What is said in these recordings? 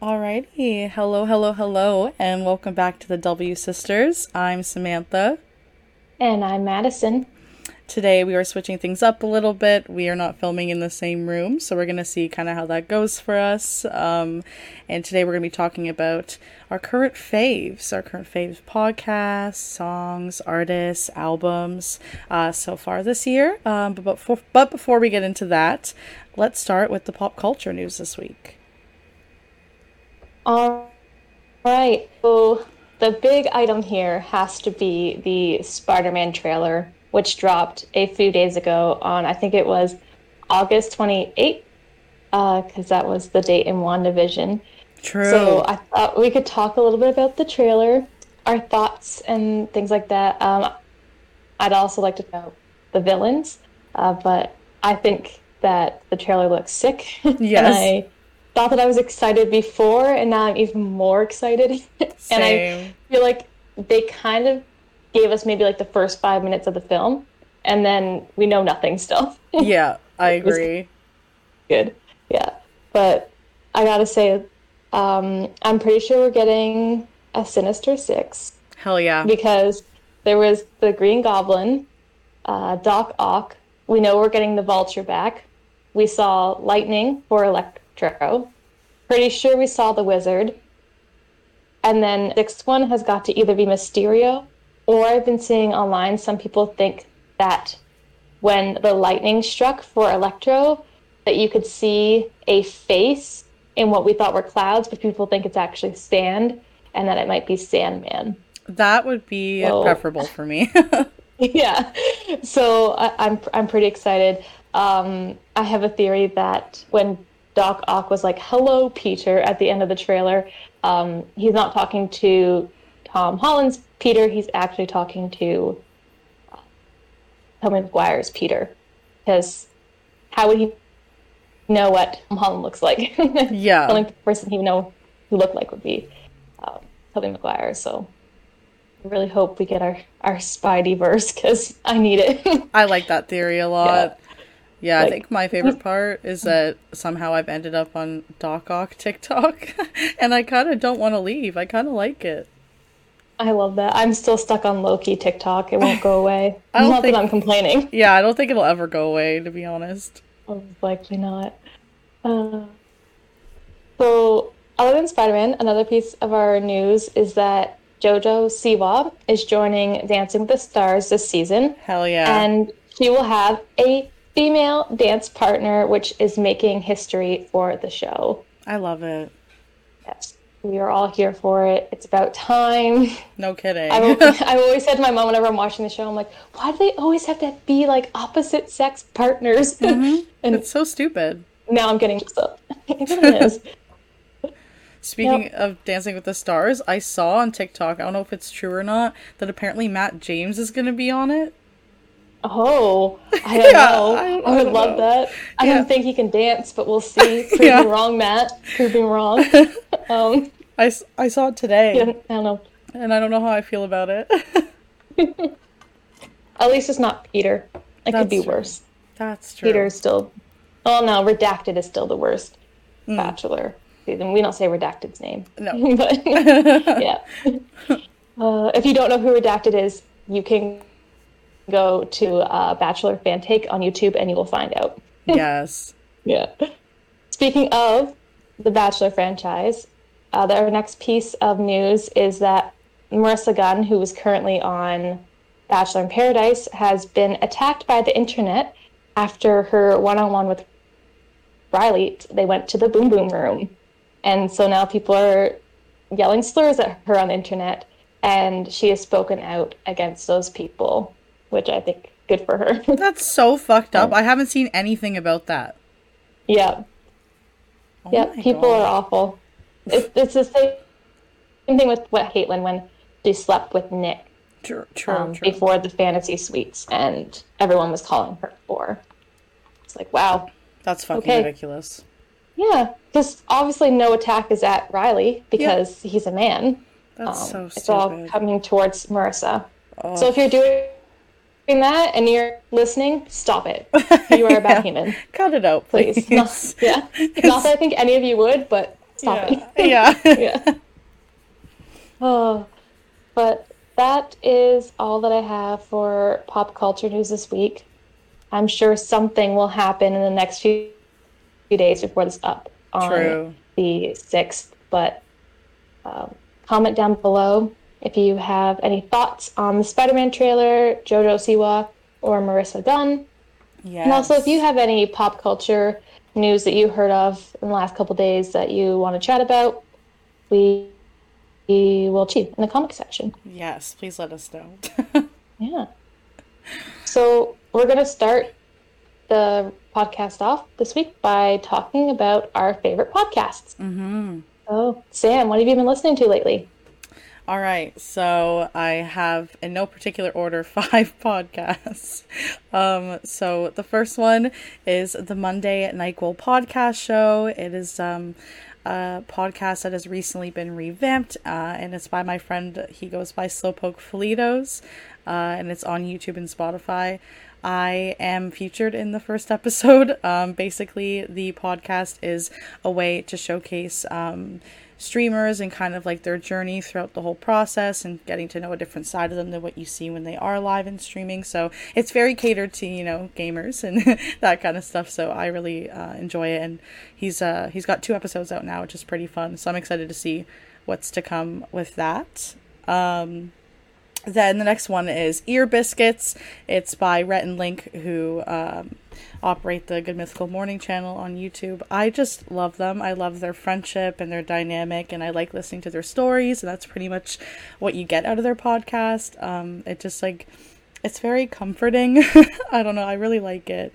Alrighty. Hello, hello, hello, and welcome back to the W Sisters. I'm Samantha. And I'm Madison. Today we are switching things up a little bit. We are not filming in the same room, so we're going to see kind of how that goes for us. Um, and today we're going to be talking about our current faves, our current faves podcasts, songs, artists, albums uh, so far this year. Um, but, before, but before we get into that, let's start with the pop culture news this week. All right. So the big item here has to be the Spider Man trailer which dropped a few days ago on, I think it was August 28th, because uh, that was the date in WandaVision. True. So I thought we could talk a little bit about the trailer, our thoughts, and things like that. Um, I'd also like to know the villains, uh, but I think that the trailer looks sick. Yes. and I thought that I was excited before, and now I'm even more excited. and I feel like they kind of gave us maybe like the first five minutes of the film, and then we know nothing still. yeah, I agree. Good. Yeah. But I gotta say, um, I'm pretty sure we're getting a Sinister Six. Hell yeah. Because there was the Green Goblin, uh, Doc Ock. We know we're getting the Vulture back. We saw Lightning for Electro. Pretty sure we saw the Wizard. And then sixth one has got to either be Mysterio or I've been seeing online some people think that when the lightning struck for Electro, that you could see a face in what we thought were clouds, but people think it's actually sand, and that it might be Sandman. That would be so, preferable for me. yeah, so I, am I'm, I'm pretty excited. Um, I have a theory that when Doc Ock was like "Hello, Peter" at the end of the trailer, um, he's not talking to Tom Holland's Peter, he's actually talking to uh, Tobey Maguire's Peter. Because how would he know what Tom Holland looks like? Yeah. the only person he would know who looked like would be um, Tobey Maguire. So I really hope we get our, our Spidey verse because I need it. I like that theory a lot. Yeah. Yeah, like, I think my favorite part is that somehow I've ended up on Doc Ock TikTok, and I kind of don't want to leave. I kind of like it. I love that. I'm still stuck on Loki TikTok. It won't go away. I don't not think, that I'm complaining. Yeah, I don't think it'll ever go away, to be honest. Oh, likely not. Uh, so, other than Spider Man, another piece of our news is that JoJo Siwa is joining Dancing with the Stars this season. Hell yeah. And she will have a female dance partner, which is making history for the show. I love it. Yes. We are all here for it. It's about time. No kidding. I've, I've always said to my mom whenever I'm watching the show, I'm like, why do they always have to be like opposite sex partners? Mm-hmm. and it's so stupid. Now I'm getting up. it is. Speaking yep. of Dancing with the Stars, I saw on TikTok, I don't know if it's true or not, that apparently Matt James is going to be on it. Oh, I don't yeah, know. I, I would I love know. that. I yeah. don't think he can dance, but we'll see. Prove yeah. me wrong, Matt. Prove me wrong. Um, I, I saw it today. Yeah, I don't know. And I don't know how I feel about it. At least it's not Peter. It That's could be true. worse. That's true. Peter is still. Oh no, Redacted is still the worst mm. Bachelor season. We don't say Redacted's name. No. but yeah. Uh, if you don't know who Redacted is, you can go to uh, Bachelor Fan Take on YouTube and you will find out. yes. Yeah. Speaking of the Bachelor franchise, uh, our next piece of news is that Maurissa Gunn, who is currently on Bachelor in Paradise, has been attacked by the internet after her one on one with Riley. They went to the boom boom room. And so now people are yelling slurs at her on the internet, and she has spoken out against those people which I think good for her. That's so fucked up. I haven't seen anything about that. Yeah. Oh yeah, people God. are awful. It's, it's the same same thing with what Caitlin when she slept with Nick. True, true, um, true. Before the fantasy suites, and everyone was calling her for. It's like, wow. That's fucking okay. ridiculous. Yeah, because obviously no attack is at Riley because he's a man. That's um, so stupid. It's all coming towards Maurissa. Oh. So if you're doing that and you're listening, stop it. You are a bad yeah. human. Cut it out, please. Not, yeah. Not that I think any of you would, but Stop yeah. it. yeah. yeah. Oh, but that is all that I have for pop culture news this week. I'm sure something will happen in the next few, few days before this up on True. the 6th. But um, comment down below if you have any thoughts on the Spider Man trailer, JoJo Siwa, or Maurissa Gunn. Yes. And also, if you have any pop culture news that you heard of in the last couple days that you want to chat about, we, we will cheat in the comic section. Yes, please let us know. yeah. So, we're going to start the podcast off this week by talking about our favorite podcasts. Mm-hmm. Oh, Sam, what have you been listening to lately? All right, so I have, in no particular order, five podcasts. Um, so the first one is the Monday Nyquil podcast show. It is um, a podcast that has recently been revamped, uh, and it's by my friend. He goes by Slowpoke Felitos, uh, and it's on YouTube and Spotify. I am featured in the first episode. Um, basically, the podcast is a way to showcase. Um, streamers and kind of like their journey throughout the whole process and getting to know a different side of them than what you see when they are live and streaming. So it's very catered to you know gamers and that kind of stuff. So I really uh, enjoy it, and he's uh, he's got two episodes out now, which is pretty fun. So I'm excited to see what's to come with that. Um, then the next one is Ear Biscuits. It's by Rhett and Link, who um, operate the Good Mythical Morning channel on YouTube. I just love them. I love their friendship and their dynamic, and I like listening to their stories. And that's pretty much what you get out of their podcast. Um, it just like it's very comforting. I don't know. I really like it.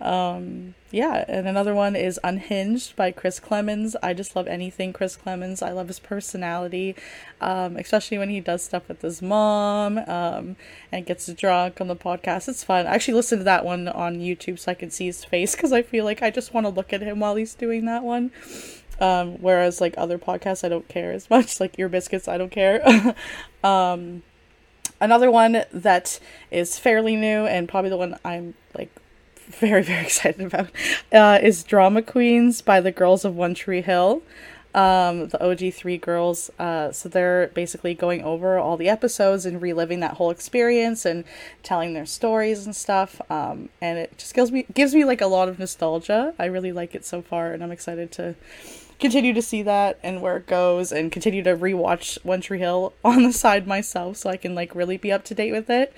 Um, yeah, and another one is Unhinged by Chris Klemens. I just love anything Chris Klemens. I love his personality, um, especially when he does stuff with his mom um, and gets drunk on the podcast. It's fun. I actually listened to that one on YouTube so I can see his face because I feel like I just want to look at him while he's doing that one. Um, whereas like other podcasts, I don't care as much. Like Ear Biscuits, I don't care. um, another one that is fairly new and probably the one I'm like very, very excited about uh, is Drama Queens by the Girls of One Tree Hill. Um, the OG three girls. Uh, so they're basically going over all the episodes and reliving that whole experience and telling their stories and stuff. Um, and it just gives me gives me like a lot of nostalgia. I really like it so far, and I'm excited to continue to see that and where it goes, and continue to rewatch One Tree Hill on the side myself, so I can like really be up to date with it.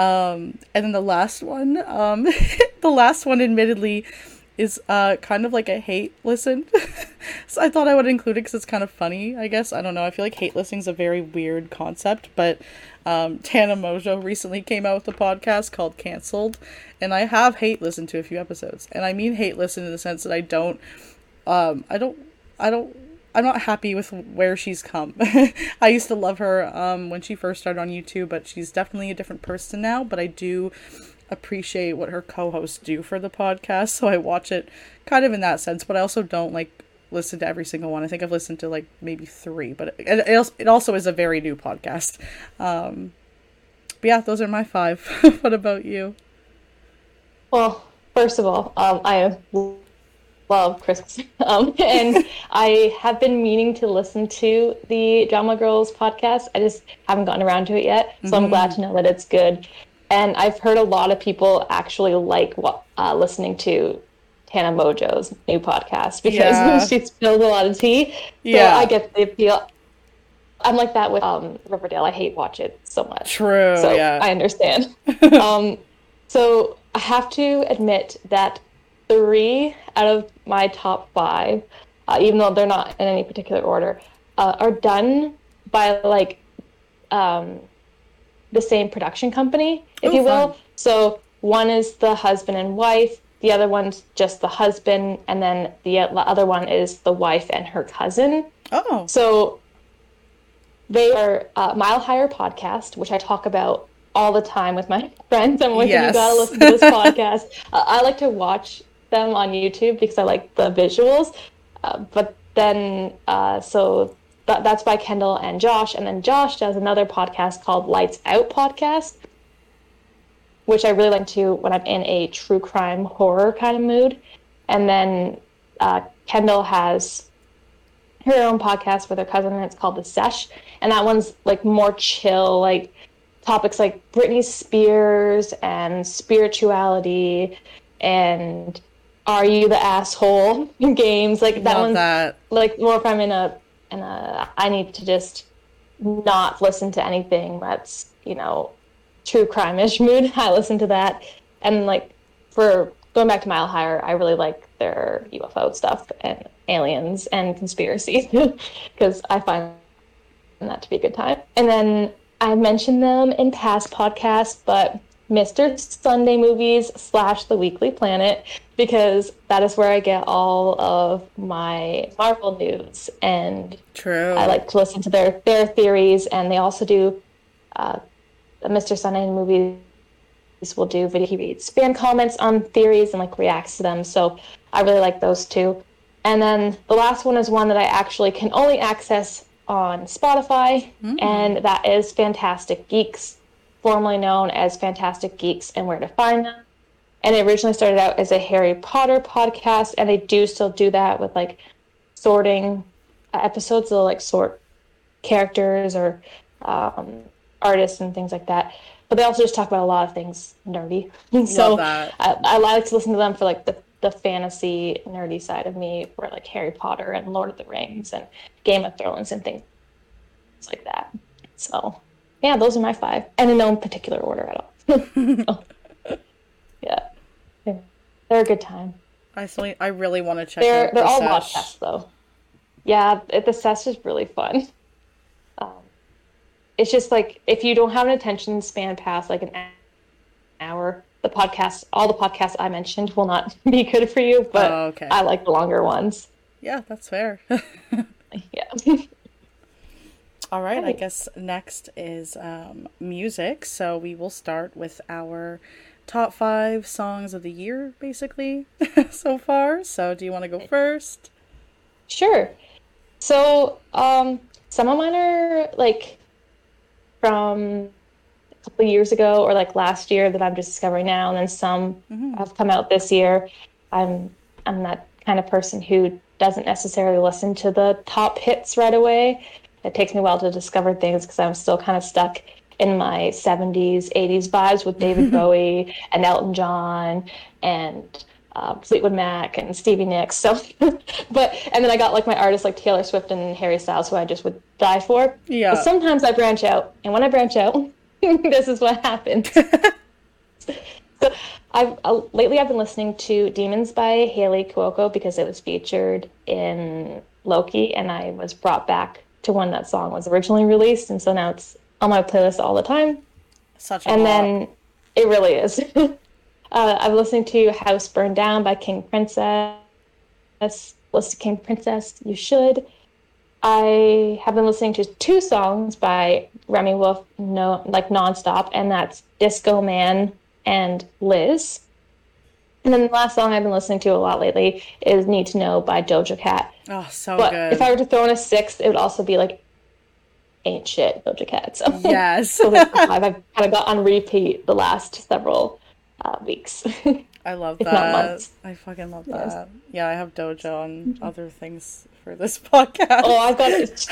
Um, and then the last one, um, the last one, admittedly, is uh, kind of like a hate listen. so I thought I would include it because it's kind of funny, I guess. I don't know. I feel like hate listening is a very weird concept, but um, Tana Mongeau recently came out with a podcast called Cancelled, and I have hate listened to a few episodes. And I mean hate listen in the sense that I don't, um, I don't, I don't I'm not happy with where she's come. I used to love her um, when she first started on YouTube, but she's definitely a different person now. But I do appreciate what her co-hosts do for the podcast, so I watch it kind of in that sense. But I also don't like listen to every single one. I think I've listened to like maybe three, but it, it, also is a very new podcast. Um, but yeah, those are my five. what about you? Well, first of all, um, I love Chris. Um, and I have been meaning to listen to the Drama Girls podcast. I just haven't gotten around to it yet. So mm-hmm. I'm glad to know that it's good. And I've heard a lot of people actually like uh, listening to Tana Mongeau's new podcast because yeah. she spills a lot of tea. So yeah. I get the appeal. I'm like that with um, Riverdale. I hate watch it so much. True. So yeah. I understand. um, so I have to admit that three out of my top five, uh, even though they're not in any particular order, uh, are done by like um, the same production company, if Ooh, you will. Fun. So one is the husband and wife, the other one's just the husband, and then the other one is the wife and her cousin. Oh. So they are uh, Mile Higher podcast, which I talk about all the time with my friends. I'm like, yes. you gotta listen to this podcast. Uh, I like to watch them on YouTube because I like the visuals. Uh, but then, uh, so th- that's by Kendall and Josh. And then Josh does another podcast called Lights Out Podcast, which I really like to when I'm in a true crime horror kind of mood. And then uh, Kendall has her own podcast with her cousin, and it's called The Sesh. And that one's like more chill, like topics like Britney Spears and spirituality and are you the asshole games like that Love one's that. like more if I'm in a in a I need to just not listen to anything that's you know true crime ish mood. I listen to that, and like for going back to Mile Higher, I really like their UFO stuff and aliens and conspiracy because I find that to be a good time. And then I mentioned them in past podcasts, but Mr. Sunday Movies slash The Weekly Planet because that is where I get all of my Marvel news, and True. I like to listen to their their theories. And they also do uh, Mr. Sunday Movies will do video he reads fan comments on theories and like reacts to them. So I really like those two. And then the last one is one that I actually can only access on Spotify, and that is Fantastic Geeks, formerly known as Fantastic Geeks and Where to Find Them. And it originally started out as a Harry Potter podcast, and they do still do that with like sorting uh, episodes. They'll like sort characters or um, artists and things like that. But they also just talk about a lot of things nerdy. so. I, I like to listen to them for like the, the fantasy nerdy side of me, for like Harry Potter and Lord of the Rings and Game of Thrones and things like that. So yeah, those are my five, and in no particular order at all. So, yeah, they're, they're a good time. I still, I really want to check They're out they're the all Sesh. podcasts though. Yeah, it, the Sesh is really fun. Um, it's just like if you don't have an attention span past like an hour, the podcast, all the podcasts I mentioned will not be good for you. But Oh, okay. I like the longer ones. Yeah, that's fair. Yeah. All right, I guess next is um, music. So we will start with our top five songs of the year, basically, so far. So do you want to go first? Sure. So, um, some of mine are like from a couple of years ago or like last year that I'm just discovering now, and then some have come out this year. I'm I'm that kind of person who doesn't necessarily listen to the top hits right away. It takes me a while to discover things because I'm still kind of stuck in my 70s, 80s vibes with David Bowie and Elton John and uh, Fleetwood Mac and Stevie Nicks. So, but and then I got like my artists like Taylor Swift and Harry Styles, who I just would die for. Yeah. But sometimes I branch out, and when I branch out, this is what happens. so, I've uh, lately I've been listening to "Demons" by Hayley Kiyoko because it was featured in Loki, and I was brought back to when that song was originally released, and so now it's on my playlist all the time Such a and bop. then it really is. uh, I'm listening to House Burned Down by King Princess. Listen to King Princess, you should. I have been listening to two songs by Remi Wolf, no, like nonstop, and that's Disco Man and Liz. And then the last song I've been listening to a lot lately is Need to Know by Doja Cat. oh, so But good. if I were to throw in a sixth, it would also be like Ain't Shit Doja Cat. So yes. so five I've kind of got on repeat the last several uh, weeks. I love If not that. months. I fucking love Yes. that. Yeah, I have Doja on other things for this podcast. oh, I've got it.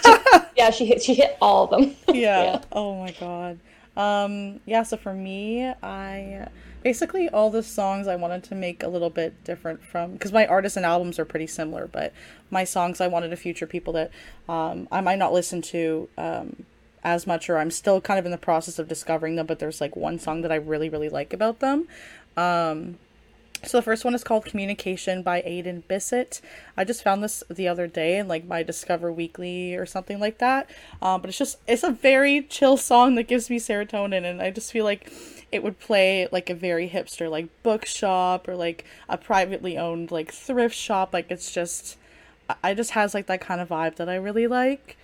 yeah, she hit she hit all of them. yeah. yeah. Oh my god. Um yeah, so for me, I basically all the songs I wanted to make a little bit different from because my artists and albums are pretty similar, but my songs I wanted to feature people that um I might not listen to um as much or I'm still kind of in the process of discovering them, but there's like one song that I really really like about them. Um so the first one is called Communication by Aidan Bissett. I just found this the other day in like my Discover Weekly or something like that. Um, but it's just it's a very chill song that gives me serotonin, and I just feel like it would play like a very hipster like bookshop or like a privately owned like thrift shop. Like it's just I just has like that kind of vibe that I really like.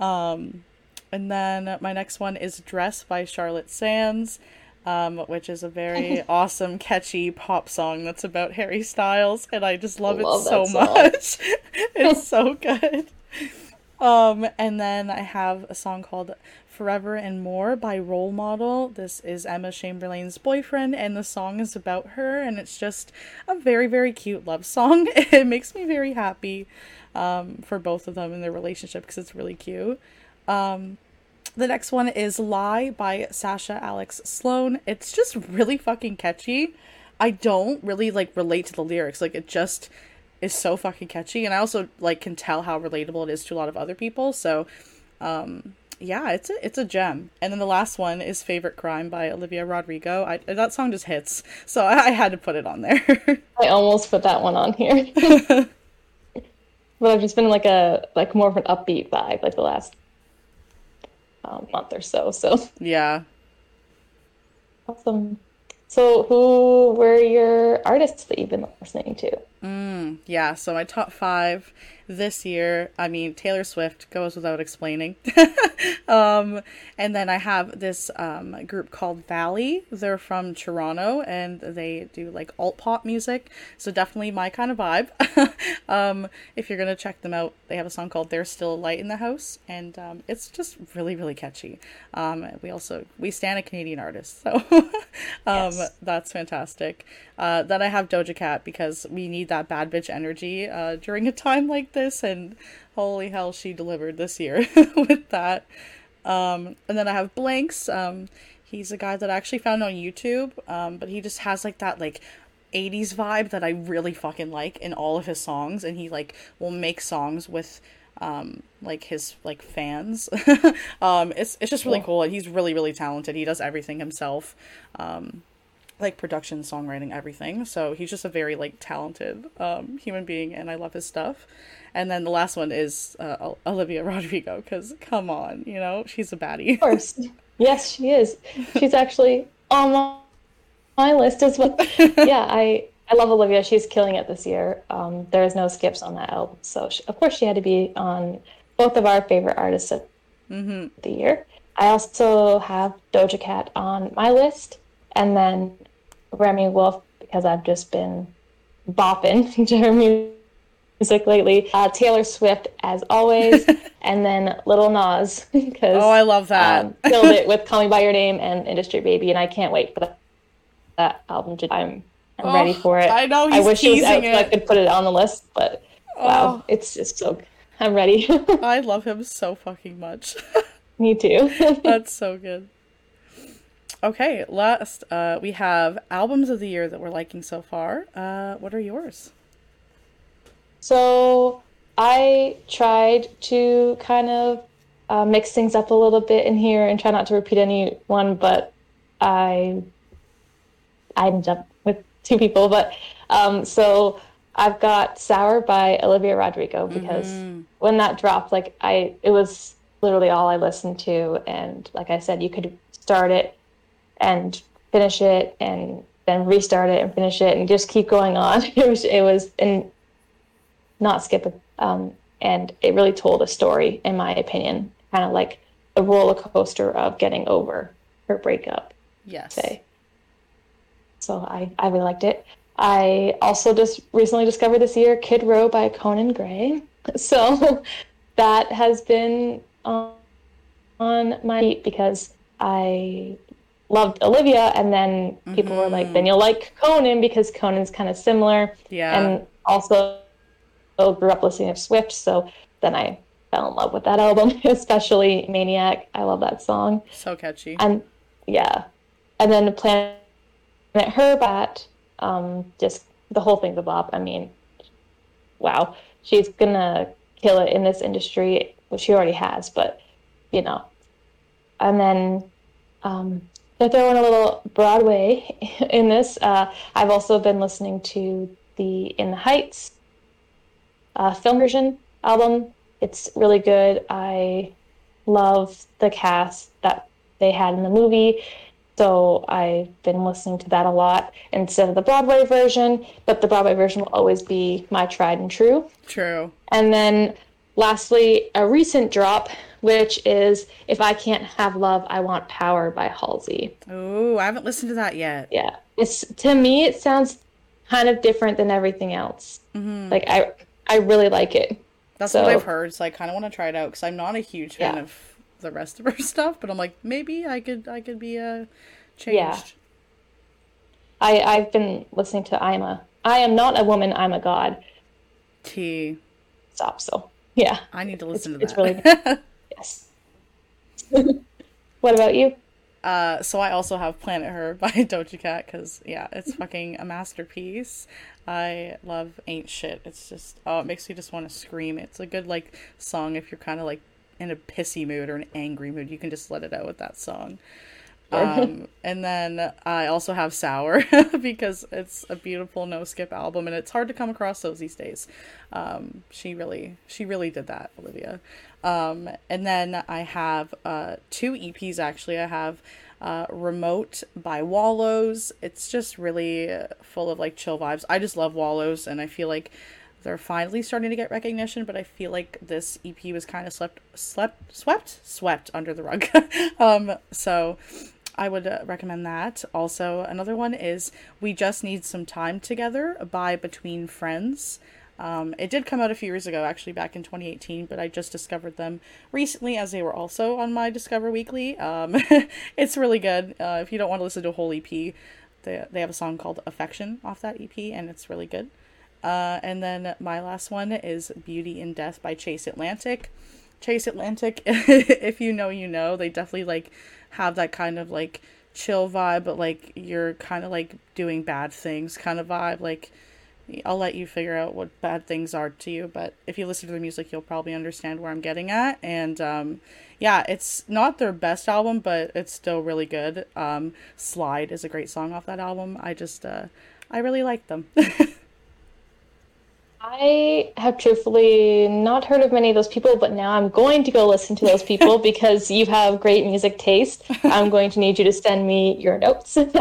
Um, and then my next one is Dress by Charlotte Sands, um, which is a very awesome, catchy pop song that's about Harry Styles, and I just love, Love it so song. much. it's so good. um, and then I have a song called Forever and More by Role Model. This is Emma Chamberlain's boyfriend, and the song is about her, and it's just a very, very cute love song. It makes me very happy um, for both of them in their relationship because it's really cute. Um, the next one is Lie by Sasha Alex Sloan. It's just really fucking catchy. I don't really like relate to the lyrics. Like it just is so fucking catchy and I also like can tell how relatable it is to a lot of other people. So um yeah, it's a it's a gem. And then the last one is Favorite Crime by Olivia Rodrigo. I that song just hits. So I, I had to put it on there. I almost put that one on here. but I've just been like a like more of an upbeat vibe like the last um, month or so. So yeah. Awesome. So, who were your artists that you've been listening to? Mm, yeah, so my top five this year, I mean, Taylor Swift goes without explaining. um, and then I have this um, group called Valley. They're from Toronto and they do like alt pop music. So definitely my kind of vibe. um, if you're going to check them out, they have a song called There's Still a Light in the House. And um, it's just really, really catchy. Um, we also, we stand a Canadian artist. So um, yes. that's fantastic. Uh, then I have Doja Cat because we need that bad bitch energy uh, during a time like this, and holy hell, she delivered this year with that. Um, and then I have Blanks. Um, he's a guy that I actually found on YouTube, um, but he just has like that like 80s vibe that I really fucking like in all of his songs, and he like will make songs with um like his like fans um it's it's just really cool And he's really really talented he does everything himself um like production, songwriting, everything. So he's just a very like talented um, human being, and I love his stuff. And then the last one is uh, Olivia Rodrigo, because come on, you know she's a baddie. Of course, yes, she is. She's actually on my list as well. yeah, I I love Olivia. She's killing it this year. Um, there is no skips on that album, so she, of course she had to be on both of our favorite artists of mm-hmm. the year. I also have Doja Cat on my list, and then Remi Wolf because I've just been bopping Jeremy music lately. Uh, Taylor Swift as always, and then Lil Nas because oh, I love that. Um, killed it with "Call Me by Your Name" and "Industry Baby," and I can't wait for that, that album. To, I'm I'm oh, ready for it. I know. I wish it was out it. so I could put it on the list, but oh. wow, it's just so. I'm ready. I love him so fucking much. Me too. That's so good. Okay, last uh, we have albums of the year that we're liking so far. Uh, what are yours? So I tried to kind of uh, mix things up a little bit in here and try not to repeat any one, but I I ended up with two people. But um, so I've got "Sour" by Olivia Rodrigo because mm-hmm. when that dropped, like I it was literally all I listened to, and like I said, you could start it and finish it and then restart it and finish it and just keep going on. It was it was and not skip it. Um, and it really told a story, in my opinion, kind of like a roller coaster of getting over her breakup. Yes. Say. So I I really liked it. I also just recently discovered this year Kid Krow by Conan Gray. So that has been on, on my feet because I loved Olivia, and then people mm-hmm. were like, then you'll like Conan because Conan's kind of similar. Yeah. And also grew up listening to Swift, so then I fell in love with that album, especially Maniac. I love that song. So catchy. And yeah. And then Planet Herbat, um, just the whole thing's a bop. I mean, wow. She's gonna kill it in this industry, which she already has, but you know. And then um, to throw in a little Broadway in this, uh, I've also been listening to the In the Heights uh, film version album. It's really good. I love the cast that they had in the movie. So I've been listening to that a lot instead of the Broadway version, but the Broadway version will always be my tried and true. True. And then lastly, a recent drop which is If I Can't Have Love, I Want Power by Halsey. Oh, I haven't listened to that yet. Yeah. It's to me it sounds kind of different than everything else. Mm-hmm. Like I I really like it. That's So- what I've heard, so I kind of want to try it out because I'm not a huge fan Yeah. of the rest of her stuff. But I'm like, maybe I could, I could be uh, changed. Yeah. I I've been listening to I'm a I am not a woman, I'm a god. T. Stop. So yeah, I need to listen it's to really that. yes. what about you? uh, so I also have Planet Her by Doja Cat because yeah, it's fucking a masterpiece. I love Ain't Shit. It's just oh, it makes you just want to scream. It's a good like song if you're kind of like in a pissy mood or an angry mood. You can just let it out with that song. Um, and then I also have Sour because it's a beautiful no skip album and it's hard to come across those these days. Um, she really, she really did that, Olivia. Um, and then I have uh, two EPs actually. I have uh, Remote by Wallows. It's just really full of like chill vibes. I just love Wallows and I feel like they're finally starting to get recognition, but I feel like this EP was kind of slept, slept, swept, swept under the rug. um, so I would uh, recommend that. Also, another one is We Just Need Some Time Together by Between Friends. Um, it did come out a few years ago, actually, back in 2018, but I just discovered them recently as they were also on my Discover Weekly. Um, it's really good. Uh, if you don't want to listen to a whole EP, they, they have a song called Affection off that EP, and it's really good. Uh, and then my last one is Beauty in Death by Chase Atlantic. Chase Atlantic, if you know, you know. They definitely like have that kind of like chill vibe, but like you're kind of like doing bad things kind of vibe. Like I'll let you figure out what bad things are to you, but if you listen to the music, you'll probably understand where I'm getting at. And um, yeah, it's not their best album, but it's still really good. Um, Slide is a great song off that album. I just uh, I really like them. I have truthfully not heard of many of those people, but now I'm going to go listen to those people because you have great music taste. I'm going to need you to send me your notes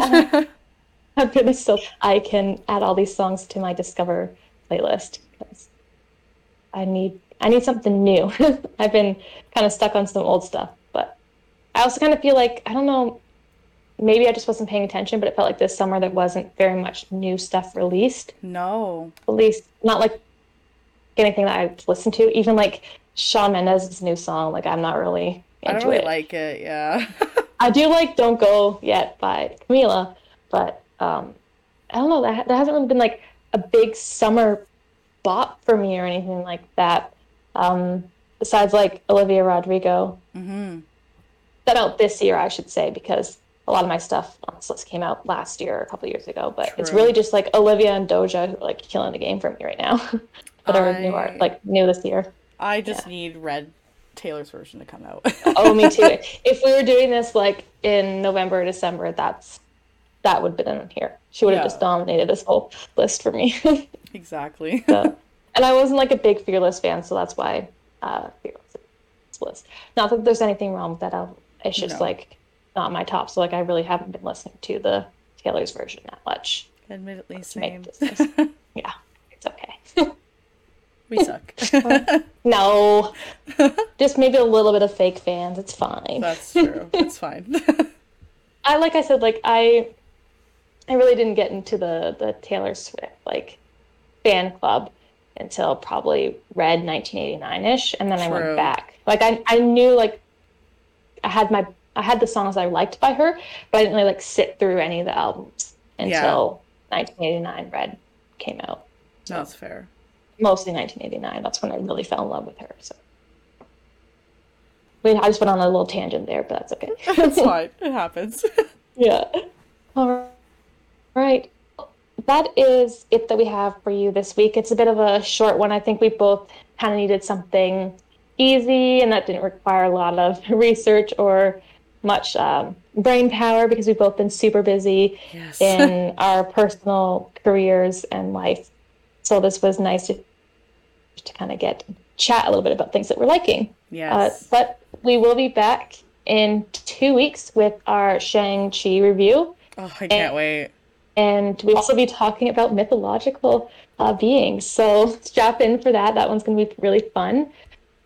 after this so I can add all these songs to my Discover playlist because I need I need something new. I've been kind of stuck on some old stuff, but I also kind of feel like I don't know. Maybe I just wasn't paying attention, but it felt like this summer there wasn't very much new stuff released no. at least not like anything that I've listened to. Even like Shawn Mendes' new song, like I'm not really into it. I don't really it. like it, yeah. I do like "Don't Go Yet" by Camila, but um, I don't know that that hasn't really been like a big summer bop for me or anything like that. Um, besides like Olivia Rodrigo, mm-hmm. that out this year, I should say, because a lot of my stuff on this list came out last year or a couple years ago. But it's really just like Olivia and Doja who are like killing the game for me right now. that are new I- art, like new this year. I just need Red Taylor's version to come out. Oh, me too. if we were doing this like in November or December, that's that would have been in here. She would have Yeah. just dominated this whole list for me. exactly. So- and I wasn't like a big Fearless fan, so that's why uh, Fearless is list. Not that there's anything wrong with that album. It's just No. like not my top. So like I really haven't been listening to the Taylor's version that much. Admittedly, same. yeah, it's okay. we suck. no, just maybe a little bit of fake fans. It's fine. That's true. It's fine. I like I said, like I, I really didn't get into the the Taylor Swift like fan club until probably Red 1989 ish, and then I went back. Like I I knew like I had my I had the songs I liked by her, but I didn't really like sit through any of the albums until 1989 Red came out. That's fair. Mostly 1989. That's when I really fell in love with her. So. I I just went on a little tangent there, but that's okay. It's fine. It happens. Yeah. All right. That is it that we have for you this week. It's a bit of a short one. I think we both kind of needed something easy and that didn't require a lot of research or much um, brain power because we've both been super busy Yes. in our personal careers and life. So this was nice to, to kind of get chat a little bit about things that we're liking. Uh, yes. but we will be back in two weeks with our Shang-Chi review. oh, I can't wait. And we'll also be talking about mythological uh, beings. So strap in for that. That one's going to be really fun.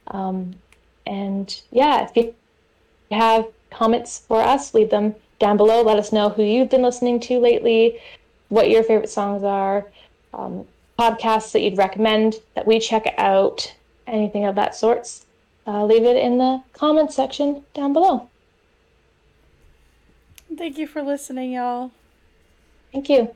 Um, and yeah, if you have comments for us, leave them down below. Let us know who you've been listening to lately, what your favorite songs are, um, podcasts that you'd recommend that we check out. anything of that sorts, uh, leave it in the comments section down below. Thank you for listening, y'all. Thank you.